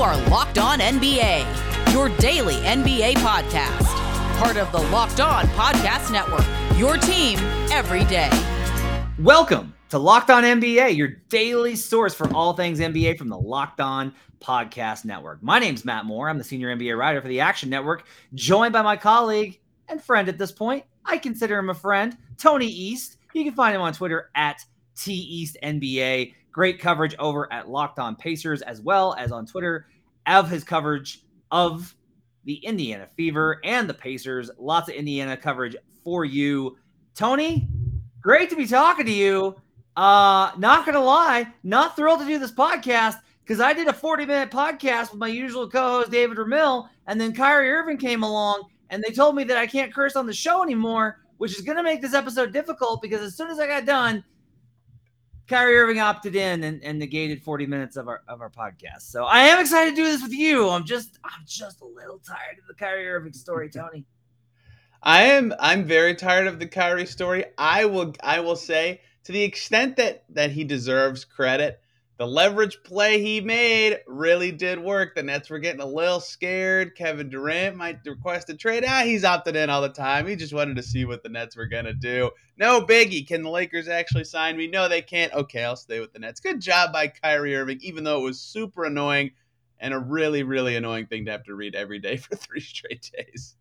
are Locked On NBA, your daily NBA podcast. Part of the Locked On Podcast Network, your team every day. Welcome to Locked On NBA, your daily source for all things NBA from the Locked On Podcast Network. My name's Matt Moore. I'm the senior NBA writer for the Action Network, joined by my colleague and friend at this point. I consider him a friend, Tony East. You can find him on Twitter at T East NBA. Great coverage over at Locked On Pacers, as well as on Twitter of his coverage of the Indiana Fever and the Pacers. Lots of Indiana coverage for you. Tony, great to be talking to you. Uh, not gonna lie, not thrilled to do this podcast because I did a 40 minute podcast with my usual co-host David Ramil, and then Kyrie Irving came along and they told me that I can't curse on the show anymore, which is gonna make this episode difficult because as soon as I got done, Kyrie Irving opted in and, and, negated 40 minutes of our of our podcast. So I am excited to do this with you. I'm just I'm just a little tired of the Kyrie Irving story, Tony. I am I'm very tired of the Kyrie story. I will I will say to the extent that that he deserves credit, the leverage play he made really did work. The Nets were getting a little scared. Kevin Durant might request a trade. Ah, he's opted in all the time. He just wanted to see what the Nets were going to do. No biggie. Can the Lakers actually sign me? No, they can't. Okay, I'll stay with the Nets. Good job by Kyrie Irving, even though it was super annoying and a really, really annoying thing to have to read every day for three straight days.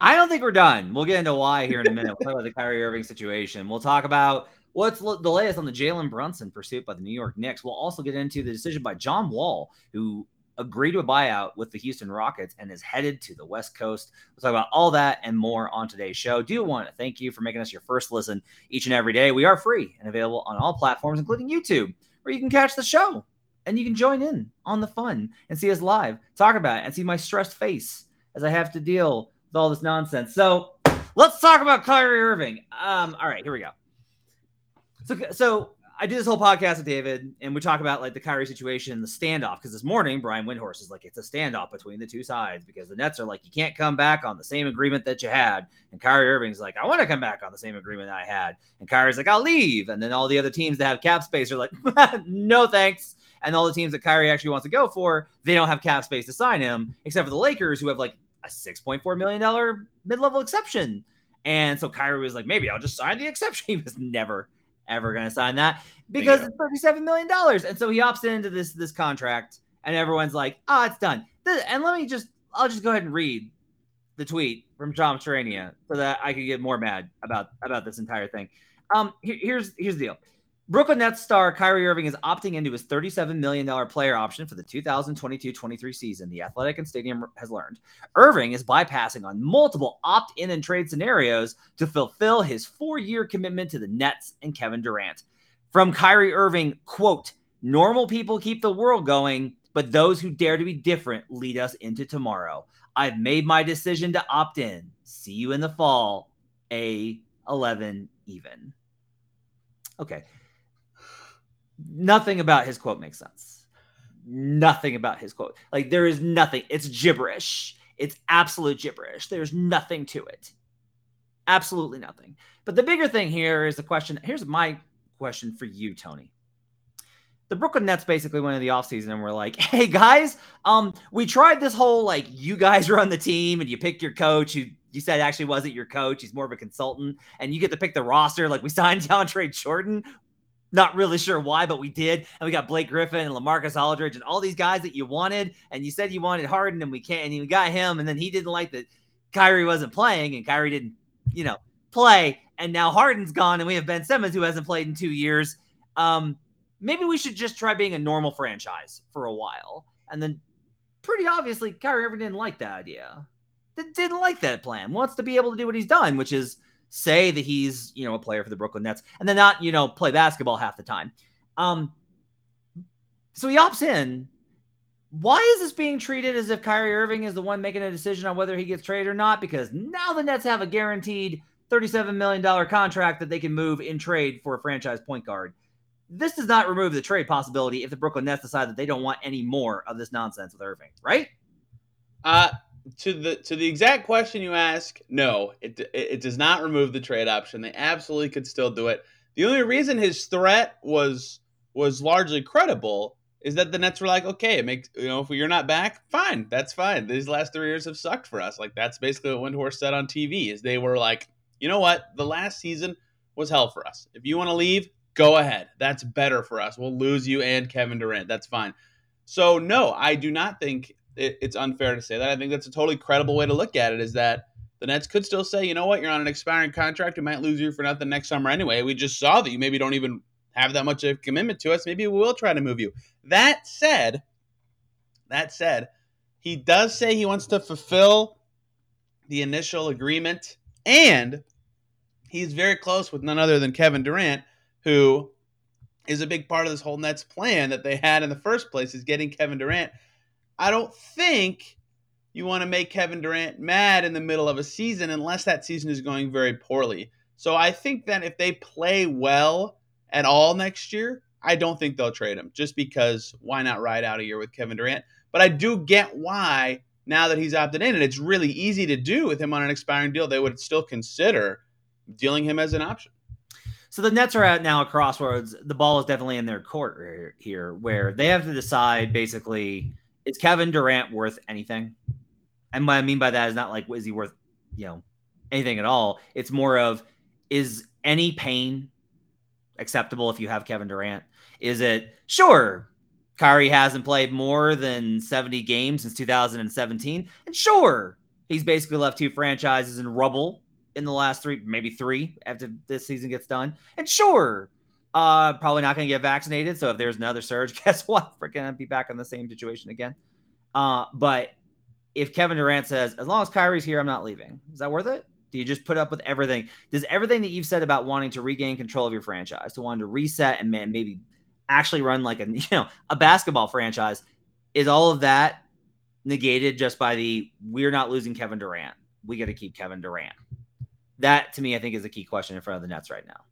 I don't think we're done. We'll get into why here in a minute. We'll talk about the Kyrie Irving situation. We'll talk about What's the latest on the Jalen Brunson pursuit by the New York Knicks? We'll also get into the decision by John Wall, who agreed to a buyout with the Houston Rockets and is headed to the West Coast. We'll talk about all that and more on today's show. Do want to thank you for making us your first listen each and every day. We are free and available on all platforms, including YouTube, where you can catch the show and you can join in on the fun and see us live, talk about it, and see my stressed face as I have to deal with all this nonsense. So let's talk about Kyrie Irving. Um, all right, here we go. So, so I did this whole podcast with David, and we talk about like the Kyrie situation, the standoff. Because this morning, Brian Windhorst is like, it's a standoff between the two sides because the Nets are like, you can't come back on the same agreement that you had, and Kyrie Irving's like, I want to come back on the same agreement that I had, and Kyrie's like, I'll leave, and then all the other teams that have cap space are like, no thanks, and all the teams that Kyrie actually wants to go for, they don't have cap space to sign him, except for the Lakers who have like a six point four million dollar mid level exception, and so Kyrie was like, maybe I'll just sign the exception. He was never ever going to sign that because it's thirty-seven million dollars, and so he opts into this this contract, and everyone's like, "Ah, oh, it's done." And let me just, I'll just go ahead and read the tweet from Shams Charania so that I could get more mad about about this entire thing. Um, here, here's here's the deal. Brooklyn Nets star Kyrie Irving is opting into his $37 million player option for the 2022 23 season, the Athletic and Stadium has learned. Irving is bypassing on multiple opt in and trade scenarios to fulfill his four year commitment to the Nets and Kevin Durant. From Kyrie Irving, quote, normal people keep the world going, but those who dare to be different lead us into tomorrow. I've made my decision to opt in. See you in the fall. A 11 even. Okay nothing about his quote makes sense. Nothing about his quote. Like there is nothing. It's gibberish. It's absolute gibberish. There's nothing to it. Absolutely nothing. But the bigger thing here is the question. Here's my question for you, Tony. The Brooklyn Nets basically went in the offseason and were like, hey guys, um, we tried this whole like you guys run the team and you pick your coach who you said actually wasn't your coach. He's more of a consultant, and you get to pick the roster. Like we signed DeAndre Jordan. Not really sure why, but we did. And we got Blake Griffin and LaMarcus Aldridge and all these guys that you wanted. And you said you wanted Harden, and we can't. And we got him. And then he didn't like that Kyrie wasn't playing, and Kyrie didn't, you know, play. And now Harden's gone, and we have Ben Simmons who hasn't played in two years. Um, maybe we should just try being a normal franchise for a while. And then, pretty obviously, Kyrie Irving didn't like that idea. Didn't like that plan. Wants to be able to do what he's done, which is say that he's, you know, a player for the Brooklyn Nets and then not, you know, play basketball half the time. Um, so he opts in. Why is this being treated as if Kyrie Irving is the one making a decision on whether he gets traded or not? Because now the Nets have a guaranteed $37 million contract that they can move in trade for a franchise point guard. This does not remove the trade possibility if the Brooklyn Nets decide that they don't want any more of this nonsense with Irving, right? Uh, to the to the exact question you ask, no, it, it, does not remove the trade option. They absolutely could still do it. The only reason his threat was was largely credible is that the Nets were like, okay, it makes you know if you're not back, fine, that's fine. These last three years have sucked for us. Like that's basically what Windhorst said on TV. Is they were like, you know what, the last season was hell for us. If you want to leave, go ahead. That's better for us. We'll lose you and Kevin Durant. That's fine. So no, I do not think it, it's unfair to say that. I think that's a totally credible way to look at it. Is that the Nets could still say, you know what, you're on an expiring contract. We might lose you for nothing next summer anyway. We just saw that you maybe don't even have that much of a commitment to us. Maybe we will try to move you. That said, that said, he does say he wants to fulfill the initial agreement, and he's very close with none other than Kevin Durant, who is a big part of this whole Nets plan that they had in the first place is getting Kevin Durant. I don't think you want to make Kevin Durant mad in the middle of a season unless that season is going very poorly. So I think that if they play well at all next year, I don't think they'll trade him just because why not ride out a year with Kevin Durant? But I do get why now that he's opted in and it's really easy to do with him on an expiring deal, they would still consider dealing him as an option. So the Nets are at now a crossroads. The ball is definitely in their court here, where they have to decide basically is Kevin Durant worth anything? And what I mean by that is not like is he worth, you know, anything at all. It's more of is any pain acceptable if you have Kevin Durant? Is it sure Kyrie hasn't played more than 70 games since 2017? And sure, he's basically left two franchises in rubble in the last three, maybe three after this season gets done. And sure, uh, probably not going to get vaccinated. So if there's another surge, guess what? We're going to be back in the same situation again. Uh, but if Kevin Durant says, as long as Kyrie's here, I'm not leaving, is that worth it? Do you just put up with everything? Does everything that you've said about wanting to regain control of your franchise, to wanting to reset and man, maybe actually run like a you know a basketball franchise, is all of that negated just by the we're not losing Kevin Durant? We got to keep Kevin Durant that to me, I think, is a key question in front of the Nets right now.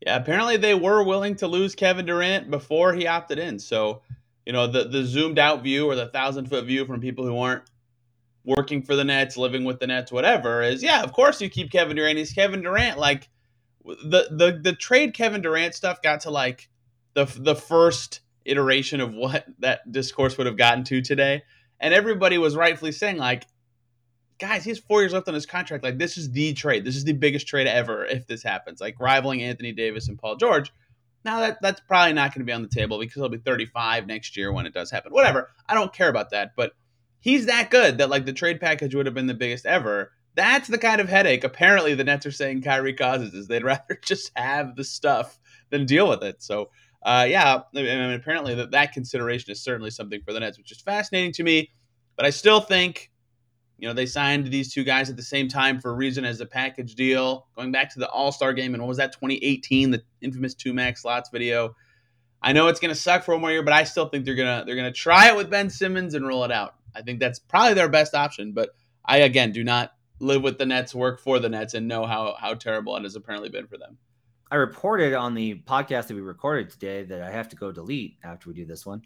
Yeah, apparently they were willing to lose Kevin Durant before he opted in. So, you know, the the zoomed out view or the thousand foot view from people who aren't working for the Nets, living with the Nets, whatever, is yeah, of course you keep Kevin Durant. He's Kevin Durant. Like the the the trade Kevin Durant stuff got to like the the first iteration of what that discourse would have gotten to today, and everybody was rightfully saying like guys, he has four years left on his contract. Like, this is the trade. This is the biggest trade ever if this happens. Like, rivaling Anthony Davis and Paul George. Now that that's probably not going to be on the table because he'll be 35 next year when it does happen. Whatever. I don't care about that. But he's that good that like the trade package would have been the biggest ever. That's the kind of headache apparently the Nets are saying Kyrie causes is they'd rather just have the stuff than deal with it. So uh, yeah, I mean, apparently that that consideration is certainly something for the Nets, which is fascinating to me. But I still think you know, they signed these two guys at the same time for a reason as a package deal. Going back to the All Star game, and what was that, 2018, the infamous two max slots video. I know it's going to suck for one more year, but I still think they're gonna they're gonna try it with Ben Simmons and roll it out. I think that's probably their best option. But I again do not live with the Nets, work for the Nets, and know how how terrible it has apparently been for them. I reported on the podcast that we recorded today that I have to go delete after we do this one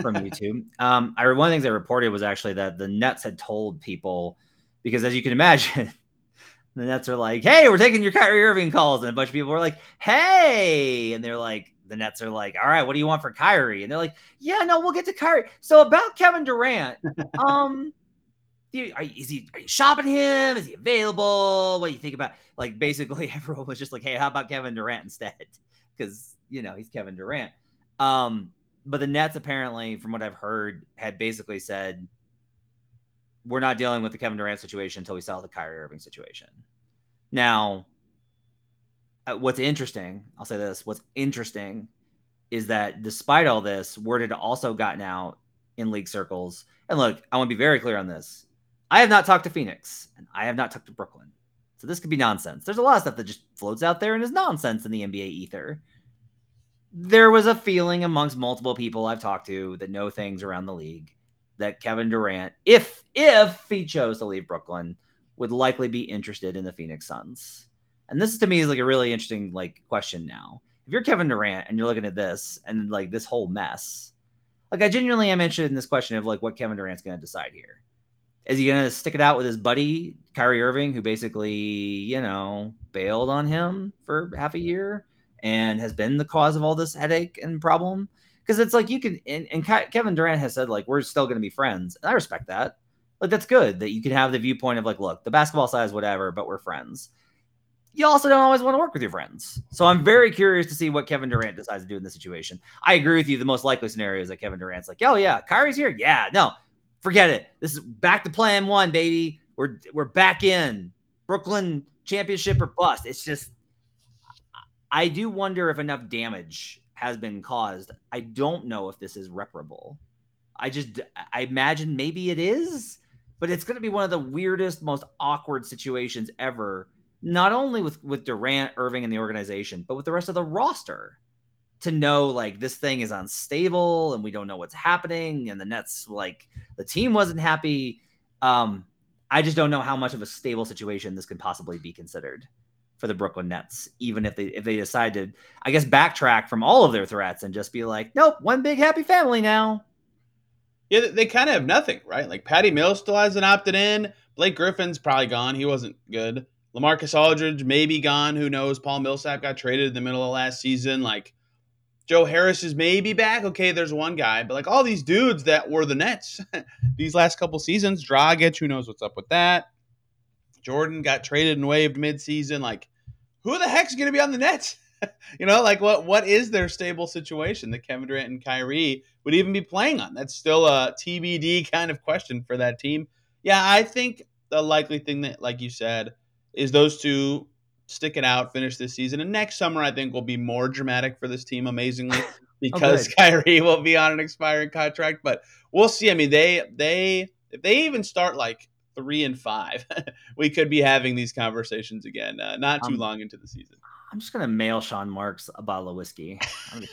from YouTube. Um, I one of the things I reported was actually that the Nets had told people because, as you can imagine, the Nets are like, "Hey, we're taking your Kyrie Irving calls," and a bunch of people were like, "Hey," and they're like, the Nets are like, "All right, what do you want for Kyrie?" And they're like, "Yeah, no, we'll get to Kyrie." So about Kevin Durant, um, are, is he are you shopping him? Is he available? What do you think about? Like basically everyone was just like, hey, how about Kevin Durant instead? Because you know he's Kevin Durant. Um, but the Nets apparently, from what I've heard, had basically said we're not dealing with the Kevin Durant situation until we sell the Kyrie Irving situation. Now, uh, what's interesting, I'll say this: what's interesting is that despite all this, word had also gotten out in league circles. And look, I want to be very clear on this. I have not talked to Phoenix and I have not talked to Brooklyn. So this could be nonsense. There's a lot of stuff that just floats out there and is nonsense in the NBA ether. There was a feeling amongst multiple people I've talked to that know things around the league that Kevin Durant, if if he chose to leave Brooklyn, would likely be interested in the Phoenix Suns. And this to me is like a really interesting like question now. If you're Kevin Durant and you're looking at this and like this whole mess, like I genuinely am interested in this question of like what Kevin Durant's going to decide here. Is he going to stick it out with his buddy Kyrie Irving, who basically, you know, bailed on him for half a year and has been the cause of all this headache and problem? because it's like you can and, and Kevin Durant has said like we're still going to be friends, and I respect that. Like that's good that you can have the viewpoint of like, look, the basketball side is whatever, but we're friends. You also don't always want to work with your friends. So I'm very curious to see what Kevin Durant decides to do in this situation. I agree with you. The most likely scenario is that Kevin Durant's like, oh yeah, Kyrie's here. Yeah, no, forget it. This is back to plan one, baby. We're we're back in Brooklyn championship or bust. It's just I do wonder if enough damage has been caused. I don't know if this is reparable. I just I imagine maybe it is but it's going to be one of the weirdest, most awkward situations ever. Not only with with Durant, Irving, and the organization, but with the rest of the roster. To know like this thing is unstable and we don't know what's happening, and the Nets like the team wasn't happy. Um, I just don't know how much of a stable situation this could possibly be considered for the Brooklyn Nets, even if they if they decide to, I guess, backtrack from all of their threats and just be like, nope, one big happy family now. Yeah, they, they kind of have nothing, right? Like Patty Mills still hasn't opted in. Blake Griffin's probably gone. He wasn't good. LaMarcus Aldridge maybe gone. Who knows? Paul Millsap got traded in the middle of last season. Like Joe Harris is maybe back. Okay, there's one guy, but like all these dudes that were the Nets these last couple seasons, Dragic, who knows what's up with that? Jordan got traded and waived midseason. Like, who the heck's going to be on the Nets? you know, like what what is their stable situation that Kevin Durant and Kyrie would even be playing on? That's still a TBD kind of question for that team. Yeah, I think the likely thing that, like you said, is those two stick it out, finish this season, and next summer I think will be more dramatic for this team. Amazingly, because Kyrie will be on an expiring contract, but we'll see. I mean, they they if they even start like three and five, we could be having these conversations again, uh, not too um, long into the season. I'm just gonna mail Sean Marks a bottle of whiskey.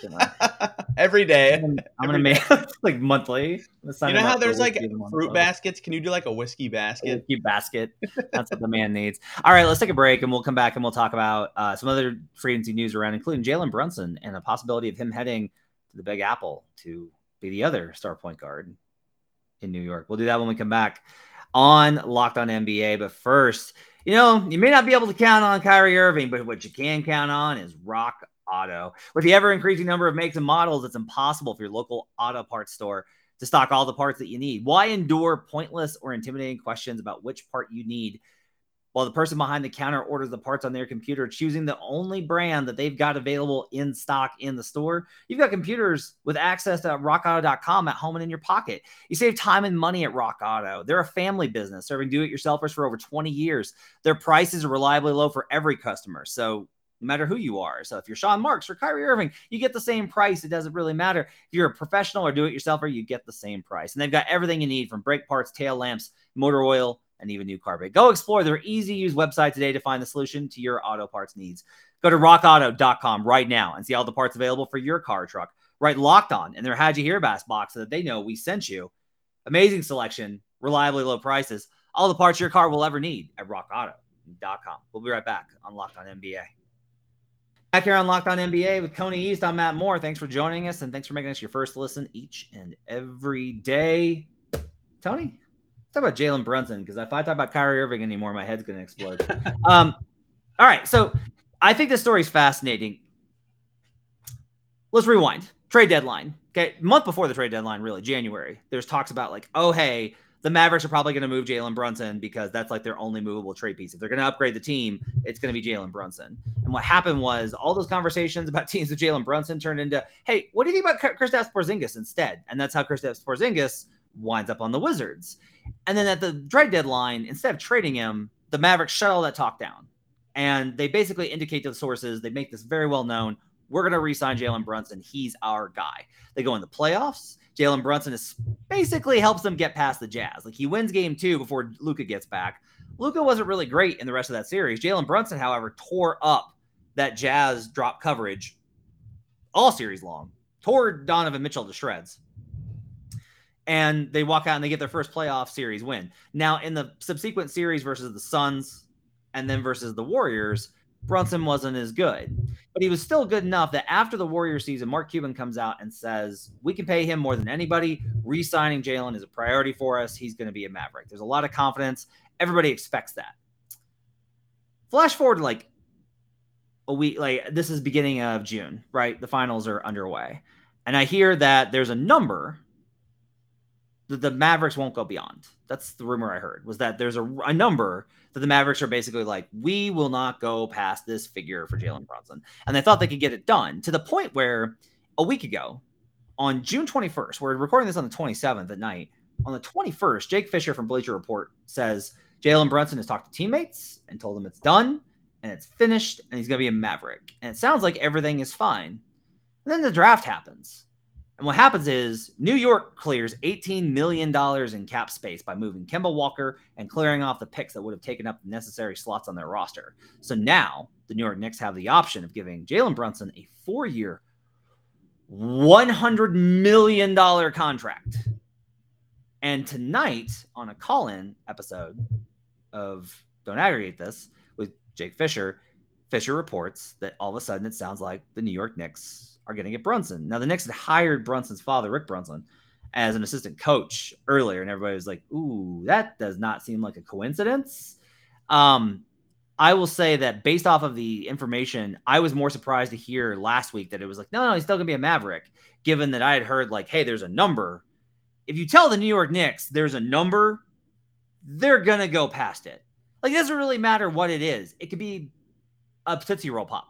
Gonna, Every day. I'm, I'm gonna mail like monthly. You know how there's like fruit baskets? Can you do like a whiskey basket? A whiskey basket. That's what the man needs. All right, let's take a break and we'll come back and we'll talk about uh, some other free agency news around, including Jalen Brunson and the possibility of him heading to the Big Apple to be the other star point guard in New York. We'll do that when we come back on Locked On NBA. But first you know, you may not be able to count on Kyrie Irving, but what you can count on is Rock Auto. With the ever increasing number of makes and models, it's impossible for your local auto parts store to stock all the parts that you need. Why endure pointless or intimidating questions about which part you need while the person behind the counter orders the parts on their computer, choosing the only brand that they've got available in stock in the store. You've got computers with access to rockauto.com at home and in your pocket. You save time and money at Rock Auto. They're a family business serving do it yourselfers for over 20 years. Their prices are reliably low for every customer. So, no matter who you are. So if you're Sean Marks or Kyrie Irving, you get the same price. It doesn't really matter. If you're a professional or do it yourselfer, you get the same price. And they've got everything you need from brake parts, tail lamps, motor oil, and even new carpet. Go explore their easy to use website today to find the solution to your auto parts needs. Go to rockauto.com right now and see all the parts available for your car or truck. Write locked on in their How'd You Hear Bass box so that they know we sent you. Amazing selection, reliably low prices, all the parts your car will ever need at rockauto.com. We'll be right back on Locked On NBA. Back here on Locked On NBA with Tony East, I'm Matt Moore. Thanks for joining us and thanks for making us your first listen each and every day. Tony, talk about Jalen Brunson because if I talk about Kyrie Irving anymore, my head's going to explode. um, all right, so I think this story is fascinating. Let's rewind. Trade deadline. Okay, month before the trade deadline, really January. There's talks about like, oh hey, the Mavericks are probably going to move Jalen Brunson because that's like their only movable trade piece. If they're going to upgrade the team, it's going to be Jalen Brunson. And what happened was all those conversations about teams with Jalen Brunson turned into, hey, what do you think about Kristaps Porzingis instead? And that's how Kristaps Porzingis winds up on the Wizards. And then at the trade deadline, instead of trading him, the Mavericks shut all that talk down. And they basically indicate to the sources, they make this very well known. We're going to re-sign Jalen Brunson. He's our guy. They go in the playoffs. Jalen Brunson is basically helps them get past the Jazz. Like he wins game two before Luka gets back. Luka wasn't really great in the rest of that series. Jalen Brunson, however, tore up that Jazz drop coverage all series long. Tore Donovan Mitchell to shreds and they walk out and they get their first playoff series win. Now, in the subsequent series versus the Suns and then versus the Warriors, Brunson wasn't as good, but he was still good enough that after the Warrior season, Mark Cuban comes out and says, We can pay him more than anybody. Re signing Jalen is a priority for us. He's going to be a Maverick. There's a lot of confidence. Everybody expects that. Flash forward like a week, like this is beginning of June, right? The finals are underway. And I hear that there's a number the Mavericks won't go beyond. That's the rumor I heard was that there's a, a number that the Mavericks are basically like, we will not go past this figure for Jalen Brunson. And they thought they could get it done to the point where a week ago, on June 21st, we're recording this on the 27th at night. On the 21st, Jake Fisher from Bleacher Report says Jalen Brunson has talked to teammates and told them it's done and it's finished and he's going to be a Maverick. And it sounds like everything is fine. And then the draft happens. And what happens is New York clears $18 million in cap space by moving Kemba Walker and clearing off the picks that would have taken up the necessary slots on their roster. So now the New York Knicks have the option of giving Jalen Brunson a four year, $100 million contract. And tonight on a call in episode of Don't Aggregate This with Jake Fisher, Fisher reports that all of a sudden it sounds like the New York Knicks are going to get Brunson. Now, the Knicks had hired Brunson's father, Rick Brunson, as an assistant coach earlier, and everybody was like, ooh, that does not seem like a coincidence. Um, I will say that based off of the information, I was more surprised to hear last week that it was like, no, no, he's still gonna be a Maverick, given that I had heard like, hey, there's a number. If you tell the New York Knicks there's a number, they're gonna go past it. Like, it doesn't really matter what it is. It could be a Tootsie Roll Pop.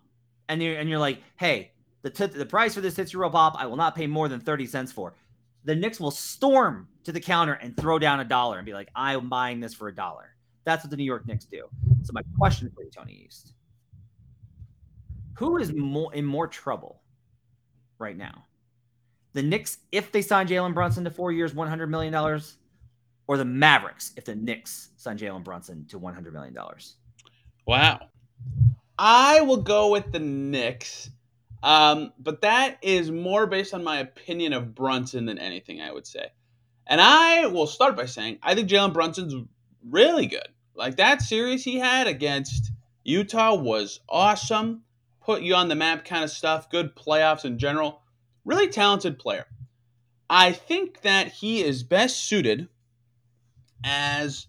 And you're and you're like, hey, the t- the price for this Tootsie Roll Pop, I will not pay more than 30 cents for. The Knicks will storm to the counter and throw down a dollar and be like, I'm buying this for a dollar. That's what the New York Knicks do. So my question for you, Tony East. Who is more in more trouble right now? The Knicks, if they sign Jalen Brunson to four years, $100 million, or the Mavericks, if the Knicks sign Jalen Brunson to $100 million? Wow. I will go with the Knicks. Um, but that is more based on my opinion of Brunson than anything, I would say. And I will start by saying I think Jalen Brunson's really good. Like that series he had against Utah was awesome. Put you on the map kind of stuff. Good playoffs in general. Really talented player. I think that he is best suited as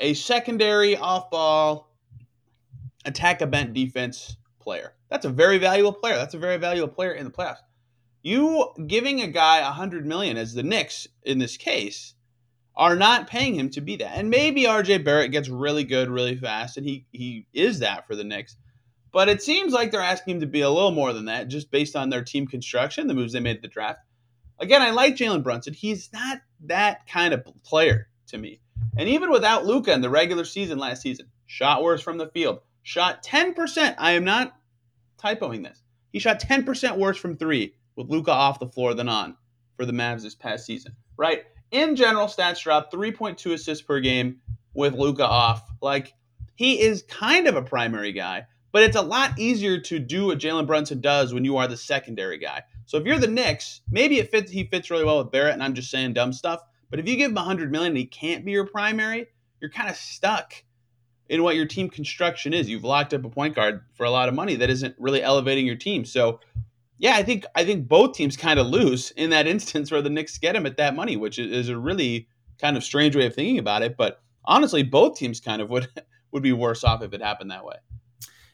a secondary off ball attack a bent defense player. That's a very valuable player. That's a very valuable player in the playoffs. You giving a guy a hundred million as the Knicks in this case are not paying him to be that. And maybe RJ Barrett gets really good really fast, and he he is that for the Knicks. But it seems like they're asking him to be a little more than that, just based on their team construction, the moves they made at the draft. Again, I like Jalen Brunson. He's not that kind of player to me. And even without Luka in the regular season last season, shot worse from the field, shot 10%. I am not typoing this. He shot 10% worse from three with Luka off the floor than on for the Mavs this past season. Right? In general, stats drop 3.2 assists per game with Luka off. Like he is kind of a primary guy, but it's a lot easier to do what Jalen Brunson does when you are the secondary guy. So if you're the Knicks, maybe it fits. He fits really well with Barrett, and I'm just saying dumb stuff. But if you give him 100 million and he can't be your primary, you're kind of stuck in what your team construction is. You've locked up a point guard for a lot of money that isn't really elevating your team. So, yeah, I think I think both teams kind of lose in that instance where the Knicks get him at that money, which is a really kind of strange way of thinking about it. But honestly, both teams kind of would would be worse off if it happened that way.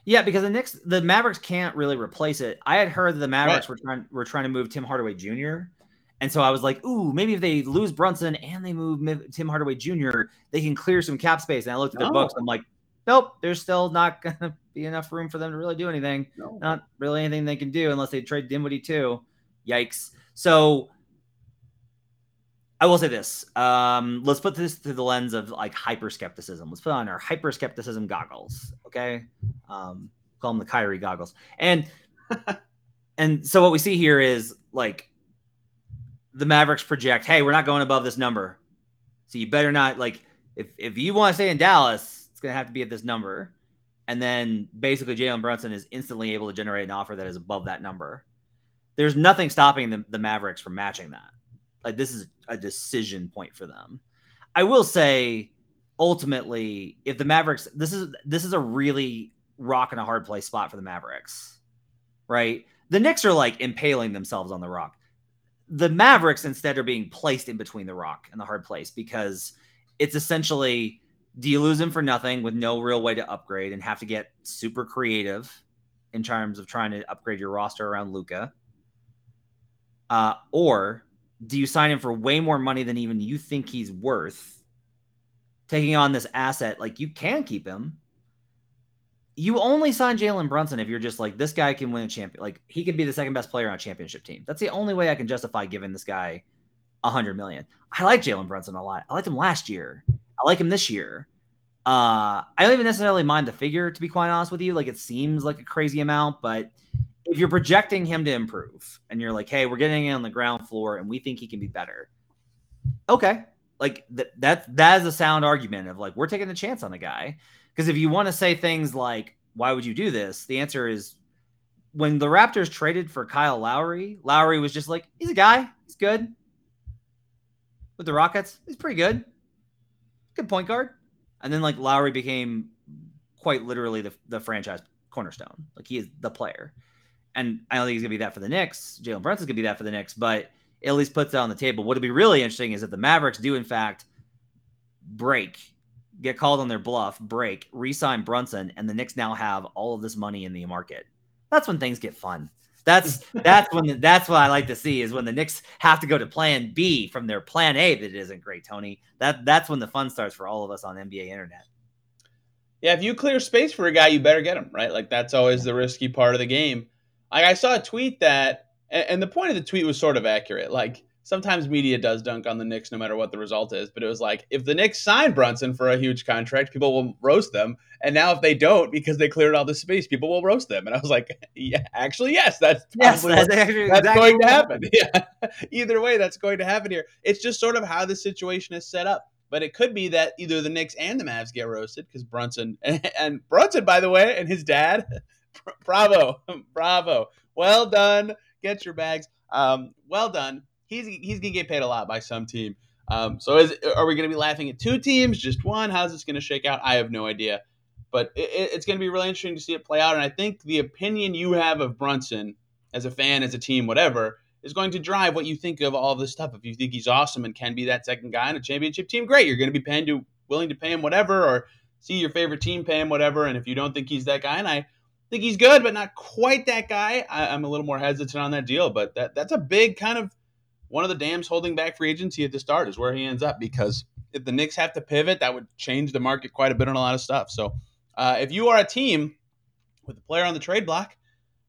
Yeah, because the Knicks, the Mavericks can't really replace it. I had heard that the Mavericks right. were trying were trying to move Tim Hardaway Jr. And so I was like, ooh, maybe if they lose Brunson and they move Tim Hardaway Jr., they can clear some cap space. And I looked at their no. books. I'm like, nope, there's still not going to be enough room for them to really do anything. No. Not really anything they can do unless they trade Dinwiddie too. Yikes. So I will say this. Um, let's put this through the lens of like hyper skepticism. Let's put on our hyper skepticism goggles. Okay. Um, call them the Kyrie goggles. And and so what we see here is like the Mavericks project, hey, we're not going above this number. So you better not like if if you want to stay in Dallas, it's gonna have to be at this number. And then basically Jalen Brunson is instantly able to generate an offer that is above that number. There's nothing stopping the, the Mavericks from matching that. Like this is a decision point for them. I will say ultimately, if the Mavericks this is this is a really rock and a hard place spot for the Mavericks. Right? The Knicks are like impaling themselves on the rock the Mavericks instead are being placed in between the rock and the hard place because it's essentially do you lose him for nothing with no real way to upgrade and have to get super creative in terms of trying to upgrade your roster around Luka? Uh, or do you sign him for way more money than even you think he's worth? Taking on this asset, like you can keep him. You only sign Jalen Brunson if you're just like this guy can win a champion. Like he could be the second best player on a championship team. That's the only way I can justify giving this guy a hundred million. I like Jalen Brunson a lot. I liked him last year. I like him this year. Uh, I don't even necessarily mind the figure, to be quite honest with you. Like it seems like a crazy amount, but if you're projecting him to improve and you're like, hey, we're getting in on the ground floor and we think he can be better. Okay. Like th- that that that is a sound argument of like we're taking a chance on the guy. Because if you want to say things like, why would you do this? The answer is when the Raptors traded for Kyle Lowry, Lowry was just like, he's a guy, he's good. With the Rockets, he's pretty good. Good point guard. And then like Lowry became quite literally the, the franchise cornerstone. Like he is the player and I don't think he's gonna be that for the Knicks. Jalen Brunson's gonna be that for the Knicks, but it at least puts that on the table. What'll be really interesting is that the Mavericks do in fact break, get called on their bluff, break, re-sign Brunson, and the Knicks now have all of this money in the market. That's when things get fun. That's that's when the, that's what I like to see is when the Knicks have to go to Plan B from their Plan A that isn't great, Tony. That that's when the fun starts for all of us on NBA Internet. Yeah, if you clear space for a guy, you better get him right. Like that's always the risky part of the game. Like I saw a tweet that, and the point of the tweet was sort of accurate. Like sometimes media does dunk on the Knicks no matter what the result is, but it was like if the Knicks sign Brunson for a huge contract, people will roast them, and now if they don't because they cleared all the space, people will roast them. And I was like, yeah, actually, yes, that's yes, that's, actually, that's exactly going to happen. Yeah, either way, that's going to happen here. It's just sort of how the situation is set up. But it could be that either the Knicks and the Mavs get roasted because Brunson and, and Brunson, by the way, and his dad bravo, bravo. Well done. Get your bags. Um, well done. He's he's gonna get paid a lot by some team. Um, so is are we gonna be laughing at two teams, just one? How's this gonna shake out? I have no idea. But it, it's gonna be really interesting to see it play out. And I think the opinion you have of Brunson as a fan, as a team, whatever, is going to drive what you think of all this stuff. If you think he's awesome and can be that second guy in a championship team, great. You're to be paying to willing to pay him whatever, or see your favorite team pay him whatever. And if you don't think he's that guy, and I think he's good, but not quite that guy. I, am a little more hesitant on that deal, but that that's a big kind of one of the dams holding back free agency at the start is where he ends up because if the Knicks have to pivot, that would change the market quite a bit on a lot of stuff. So uh, if you are a team with a player on the trade block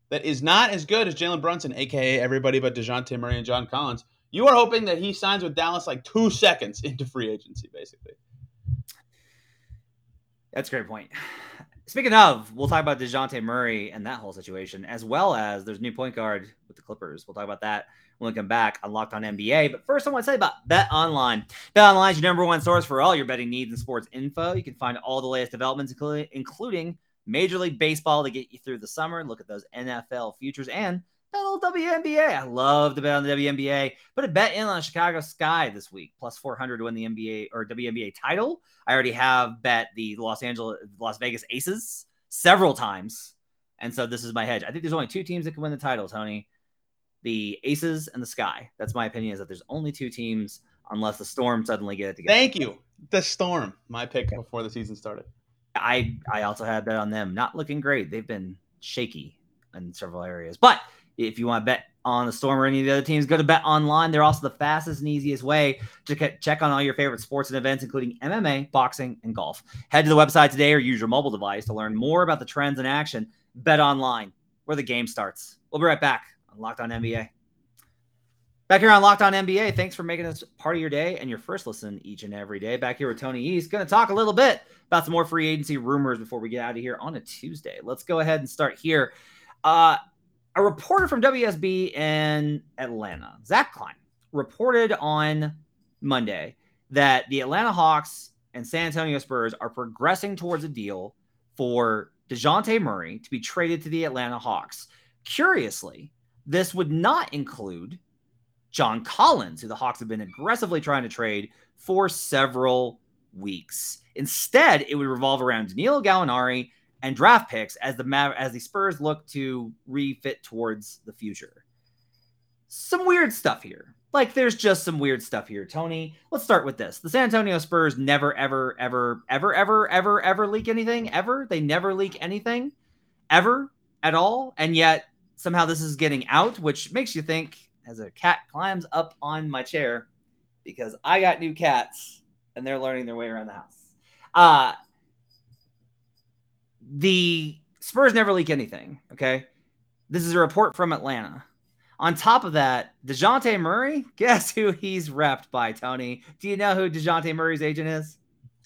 that is not as good as Jalen Brunson, aka everybody but Dejounte Murray and John Collins, you are hoping that he signs with Dallas like two seconds into free agency, basically. That's a great point. Speaking of, we'll talk about Dejounte Murray and that whole situation, as well as there's new point guard with the Clippers. We'll talk about that when we come back on Locked On NBA. But first, I want to tell you about Bet Online. Bet Online is your number one source for all your betting needs and sports info. You can find all the latest developments, including, Major League Baseball to get you through the summer. Look at those NFL futures and that little WNBA. I love to bet on the WNBA. Put a bet in on Chicago Sky this week, plus 400 to win the NBA or WNBA title. I already have bet the Los Angeles, Las Vegas Aces several times. And so this is my hedge. I think there's only two teams that can win the title, Tony. The Aces and the Sky. That's my opinion is that there's only two teams unless the Storm suddenly get it together. Thank you. The Storm, my pick before the season started. I I also had bet on them. Not looking great. They've been shaky in several areas. But if you want to bet on the Storm or any of the other teams, go to Bet Online. They're also the fastest and easiest way to check on all your favorite sports and events, including MMA, boxing, and golf. Head to the website today or use your mobile device to learn more about the trends in action. Bet Online, where the game starts. We'll be right back on Locked On NBA. Back here on Locked On NBA, thanks for making this part of your day and your first listen each and every day. Back here with Tony East, going to talk a little bit about some more free agency rumors before we get out of here on a Tuesday. Let's go ahead and start here. Uh, a reporter from WSB in Atlanta, Zach Klein, reported on Monday that the Atlanta Hawks and San Antonio Spurs are progressing towards a deal for DeJounte Murray to be traded to the Atlanta Hawks. Curiously, this would not include John Collins, who the Hawks have been aggressively trying to trade for several weeks. Instead, it would revolve around Danilo Gallinari and draft picks as the as the Spurs look to refit towards the future. Some weird stuff here. Like there's just some weird stuff here, Tony. Let's start with this. The San Antonio Spurs never ever ever ever ever ever ever leak anything ever. They never leak anything ever at all. And yet somehow this is getting out, which makes you think as a cat climbs up on my chair because I got new cats and they're learning their way around the house. Uh the Spurs never leak anything. Okay. This is a report from Atlanta. On top of that, DeJounte Murray, guess who he's repped by, Tony? Do you know who DeJounte Murray's agent is?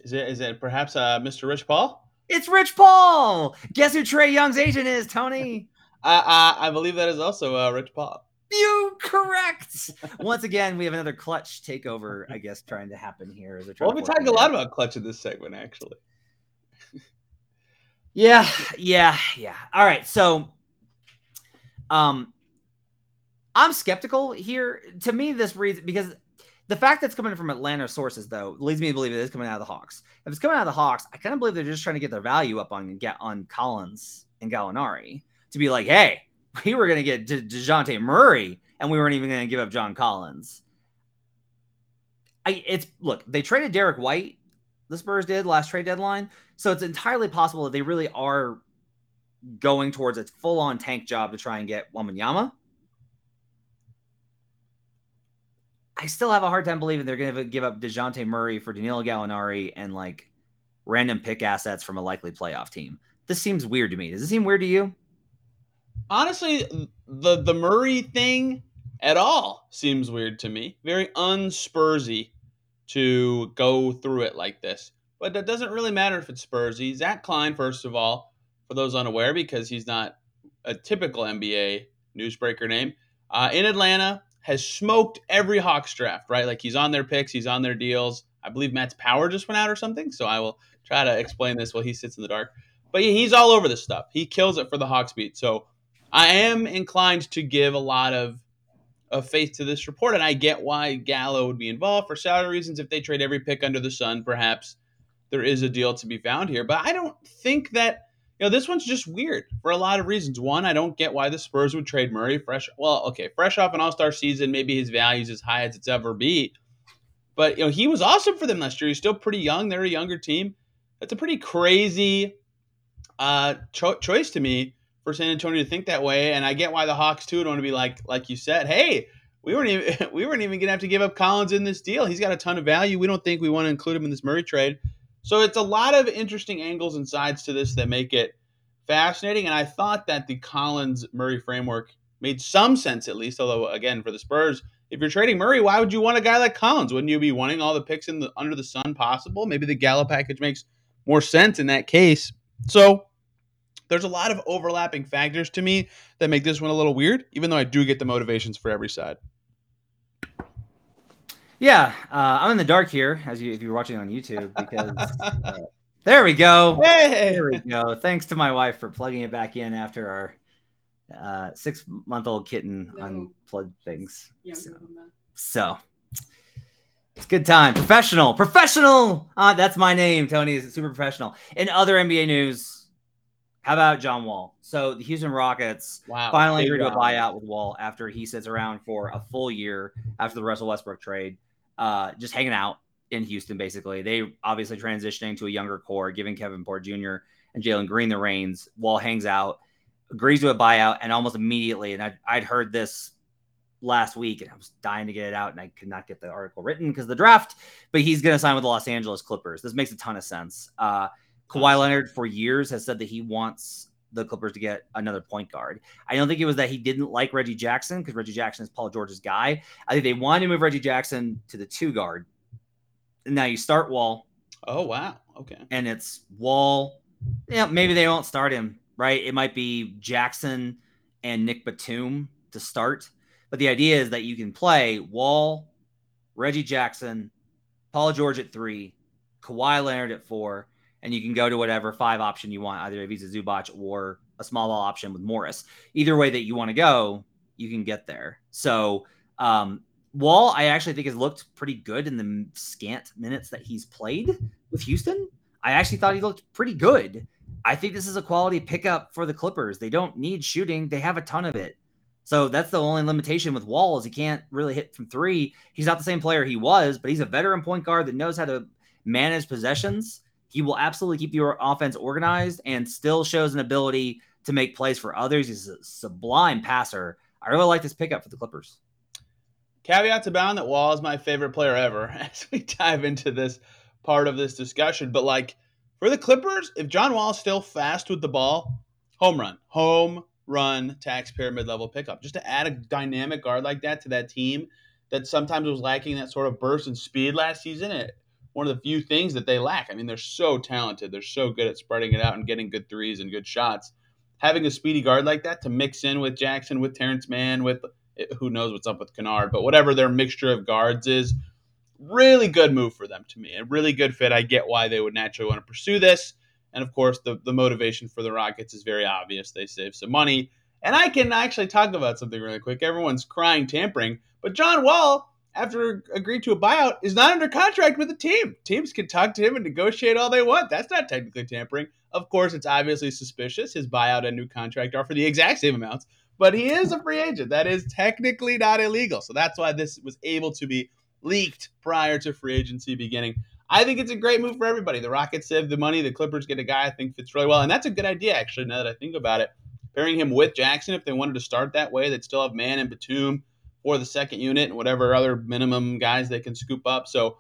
Is it is it perhaps uh, Mr. Rich Paul? It's Rich Paul. Guess who Trae Young's agent is, Tony? I I, I believe that is also uh, Rich Paul. You correct. Once again, we have another Klutch takeover, I guess, trying to happen here. As well, we talked a lot about Klutch in this segment, actually. yeah, yeah, yeah. All right, so, um, I'm skeptical here. To me, this reads because the fact that it's coming from Atlanta sources, though, leads me to believe it is coming out of the Hawks. If it's coming out of the Hawks, I kind of believe they're just trying to get their value up on get on Collins and Gallinari to be like, hey, we were going to get De- Dejounte Murray, and we weren't even going to give up John Collins. I, it's look, they traded Derrick White. The Spurs did last trade deadline, so it's entirely possible that they really are going towards a full-on tank job to try and get Wembanyama. I still have a hard time believing they're going to give up Dejounte Murray for Danilo Gallinari and like random pick assets from a likely playoff team. This seems weird to me. Does it seem weird to you? Honestly, the the Murray thing at all seems weird to me. Very unspursy to go through it like this. But that doesn't really matter if it's Spursy. Zach Klein, first of all, for those unaware, because he's not a typical NBA newsbreaker name, uh, in Atlanta has smoked every Hawks draft, right? Like he's on their picks, he's on their deals. I believe Matt's power just went out or something, so I will try to explain this while he sits in the dark. But yeah, he's all over this stuff. He kills it for the Hawks beat. So I am inclined to give a lot of of faith to this report, and I get why Gallo would be involved for salary reasons. If they trade every pick under the sun, perhaps there is a deal to be found here. But I don't think that you know this one's just weird for a lot of reasons. One, I don't get why the Spurs would trade Murray fresh. Well, okay, fresh off an All Star season, maybe his value is as high as it's ever be. But you know he was awesome for them last year. He's still pretty young. They're a younger team. That's a pretty crazy uh, cho- choice to me for San Antonio to think that way, and I get why the Hawks too would want to be like, like you said, hey, we weren't even we weren't even gonna have to give up Collins in this deal. He's got a ton of value. We don't think we want to include him in this Murray trade. So it's a lot of interesting angles and sides to this that make it fascinating. And I thought that the Collins Murray framework made some sense at least. Although again, for the Spurs, if you're trading Murray, why would you want a guy like Collins? Wouldn't you be wanting all the picks in the under the sun possible? Maybe the Gallo package makes more sense in that case. So there's a lot of overlapping factors to me that make this one a little weird, even though I do get the motivations for every side. Yeah, uh, I'm in the dark here, as you if you're watching on YouTube, because uh, there we go. Hey! There we go. Thanks to my wife for plugging it back in after our uh, six month old kitten no. unplugged things. So, so, it's good time. Professional, professional. Uh, that's my name. Tony is super professional. In other NBA news, how about John Wall? So the Houston Rockets wow, finally agreed to a buyout with Wall after he sits around for a full year after the Russell Westbrook trade, uh, just hanging out in Houston. Basically, they obviously transitioning to a younger core, giving Kevin Porter Jr. and Jalen Green the reins. Wall hangs out, agrees to a buyout, and almost immediately, and I'd, I'd heard this last week and I was dying to get it out and I could not get the article written because the draft, but he's going to sign with the Los Angeles Clippers. This makes a ton of sense. Uh, Kawhi Leonard for years has said that he wants the Clippers to get another point guard. I don't think it was that he didn't like Reggie Jackson because Reggie Jackson is Paul George's guy. I think they wanted to move Reggie Jackson to the two guard. And now you start Wall. Oh wow. Okay. And it's Wall. Yeah, maybe they won't start him, right? It might be Jackson and Nick Batum to start. But the idea is that you can play Wall, Reggie Jackson, Paul George at three, Kawhi Leonard at four, and you can go to whatever five option you want, either Ivica Zubac or a small ball option with Morris. Either way that you want to go, you can get there. So um, Wall, I actually think has looked pretty good in the scant minutes that he's played with Houston. I actually thought he looked pretty good. I think this is a quality pickup for the Clippers. They don't need shooting; they have a ton of it. So that's the only limitation with Wall is he can't really hit from three. He's not the same player he was, but he's a veteran point guard that knows how to manage possessions he will absolutely keep your offense organized and still shows an ability to make plays for others. He's a sublime passer. I really like this pickup for the Clippers. caveats abound that Wall is my favorite player ever as we dive into this part of this discussion. But like for the Clippers, if John Wall is still fast with the ball, home run, home run, taxpayer mid level pickup. Just to add a dynamic guard like that to that team that sometimes was lacking that sort of burst and speed last season. It, one of the few things that they lack. I mean, they're so talented. They're so good at spreading it out and getting good threes and good shots. Having a speedy guard like that to mix in with Jackson, with Terance Mann, with who knows what's up with Kennard, but whatever their mixture of guards is, really good move for them to me. A really good fit. I get why they would naturally want to pursue this. And of course, the, the motivation for the Rockets is very obvious. They save some money. And I can actually talk about something really quick. Everyone's crying tampering, but John Wall, after agreeing to a buyout, is not under contract with the team. Teams can talk to him and negotiate all they want. That's not technically tampering. Of course, it's obviously suspicious. His buyout and new contract are for the exact same amounts, but he is a free agent. That is technically not illegal. So that's why this was able to be leaked prior to free agency beginning. I think it's a great move for everybody. The Rockets save the money. The Clippers get a guy I think fits really well. And that's a good idea, actually, now that I think about it. Pairing him with Jackson, if they wanted to start that way, they'd still have Mann and Batum or the second unit and whatever other minimum guys they can scoop up. So,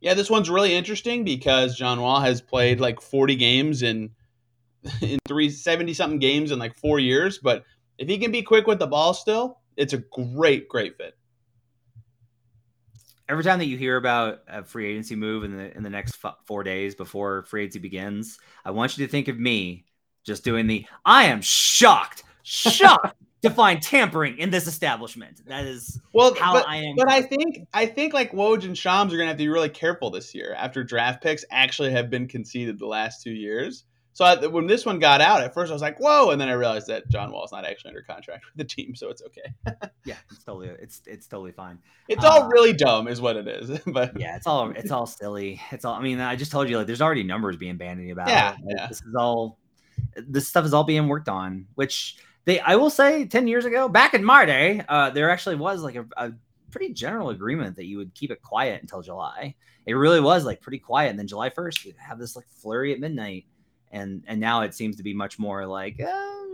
yeah, this one's really interesting because John Wall has played like 40 games in in three 70 something games in like four years. But if he can be quick with the ball still, it's a great, great fit every time that you hear about a free agency move in the in the next four days before free agency begins, I want you to think of me just doing the I am shocked, shocked to find tampering in this establishment. That is well how but, I am. But I think I think like Woj and Shams are gonna have to be really careful this year after draft picks actually have been conceded the last two years. So I, when this one got out, at first I was like, "Whoa!" and then I realized that John Wall's not actually under contract with the team, so it's okay. yeah, it's totally it's it's totally fine. It's uh, all really dumb, is what it is. but yeah, it's all it's all silly. It's all. I mean, I just told you like there's already numbers being bandied about. Yeah, like, yeah. This is all. This stuff is all being worked on, which they. I will say, ten years ago, back in my day, uh, there actually was like a, a pretty general agreement that you would keep it quiet until July. It really was like pretty quiet, and then July first, you have this like flurry at midnight and and now it seems to be much more like uh,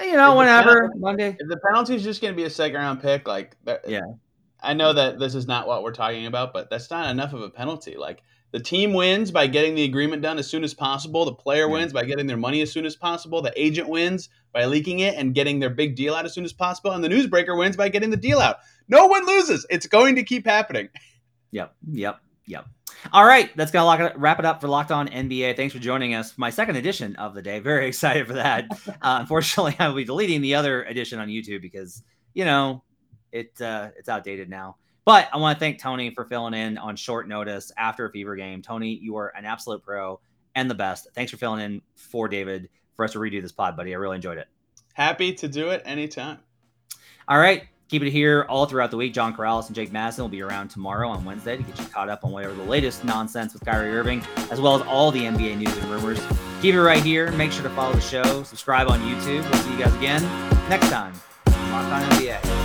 you know whenever Monday. If the penalty is just going to be a second round pick, like yeah, I know that this is not what we're talking about, but that's not enough of a penalty. Like the team wins by getting the agreement done as soon as possible. The player wins by getting their money as soon as possible. The agent wins by leaking it and getting their big deal out as soon as possible. And the newsbreaker wins by getting the deal out. No one loses. It's going to keep happening. Yep. Yep. Yep. All right, that's gonna lock it, wrap it up for Locked On NBA. Thanks for joining us. My second edition of the day. Very excited for that. Uh, unfortunately, I will be deleting the other edition on YouTube because you know it uh, it's outdated now. But I want to thank Tony for filling in on short notice after a fever game. Tony, you are an absolute pro and the best. Thanks for filling in for David for us to redo this pod, buddy. I really enjoyed it. Happy to do it anytime. All right. Keep it here all throughout the week. John Karalis and Jake Madison will be around tomorrow on Wednesday to get you caught up on whatever the latest nonsense with Kyrie Irving, as well as all the NBA news and rumors. Keep it right here. Make sure to follow the show. Subscribe on YouTube. We'll see you guys again next time. Locked on NBA.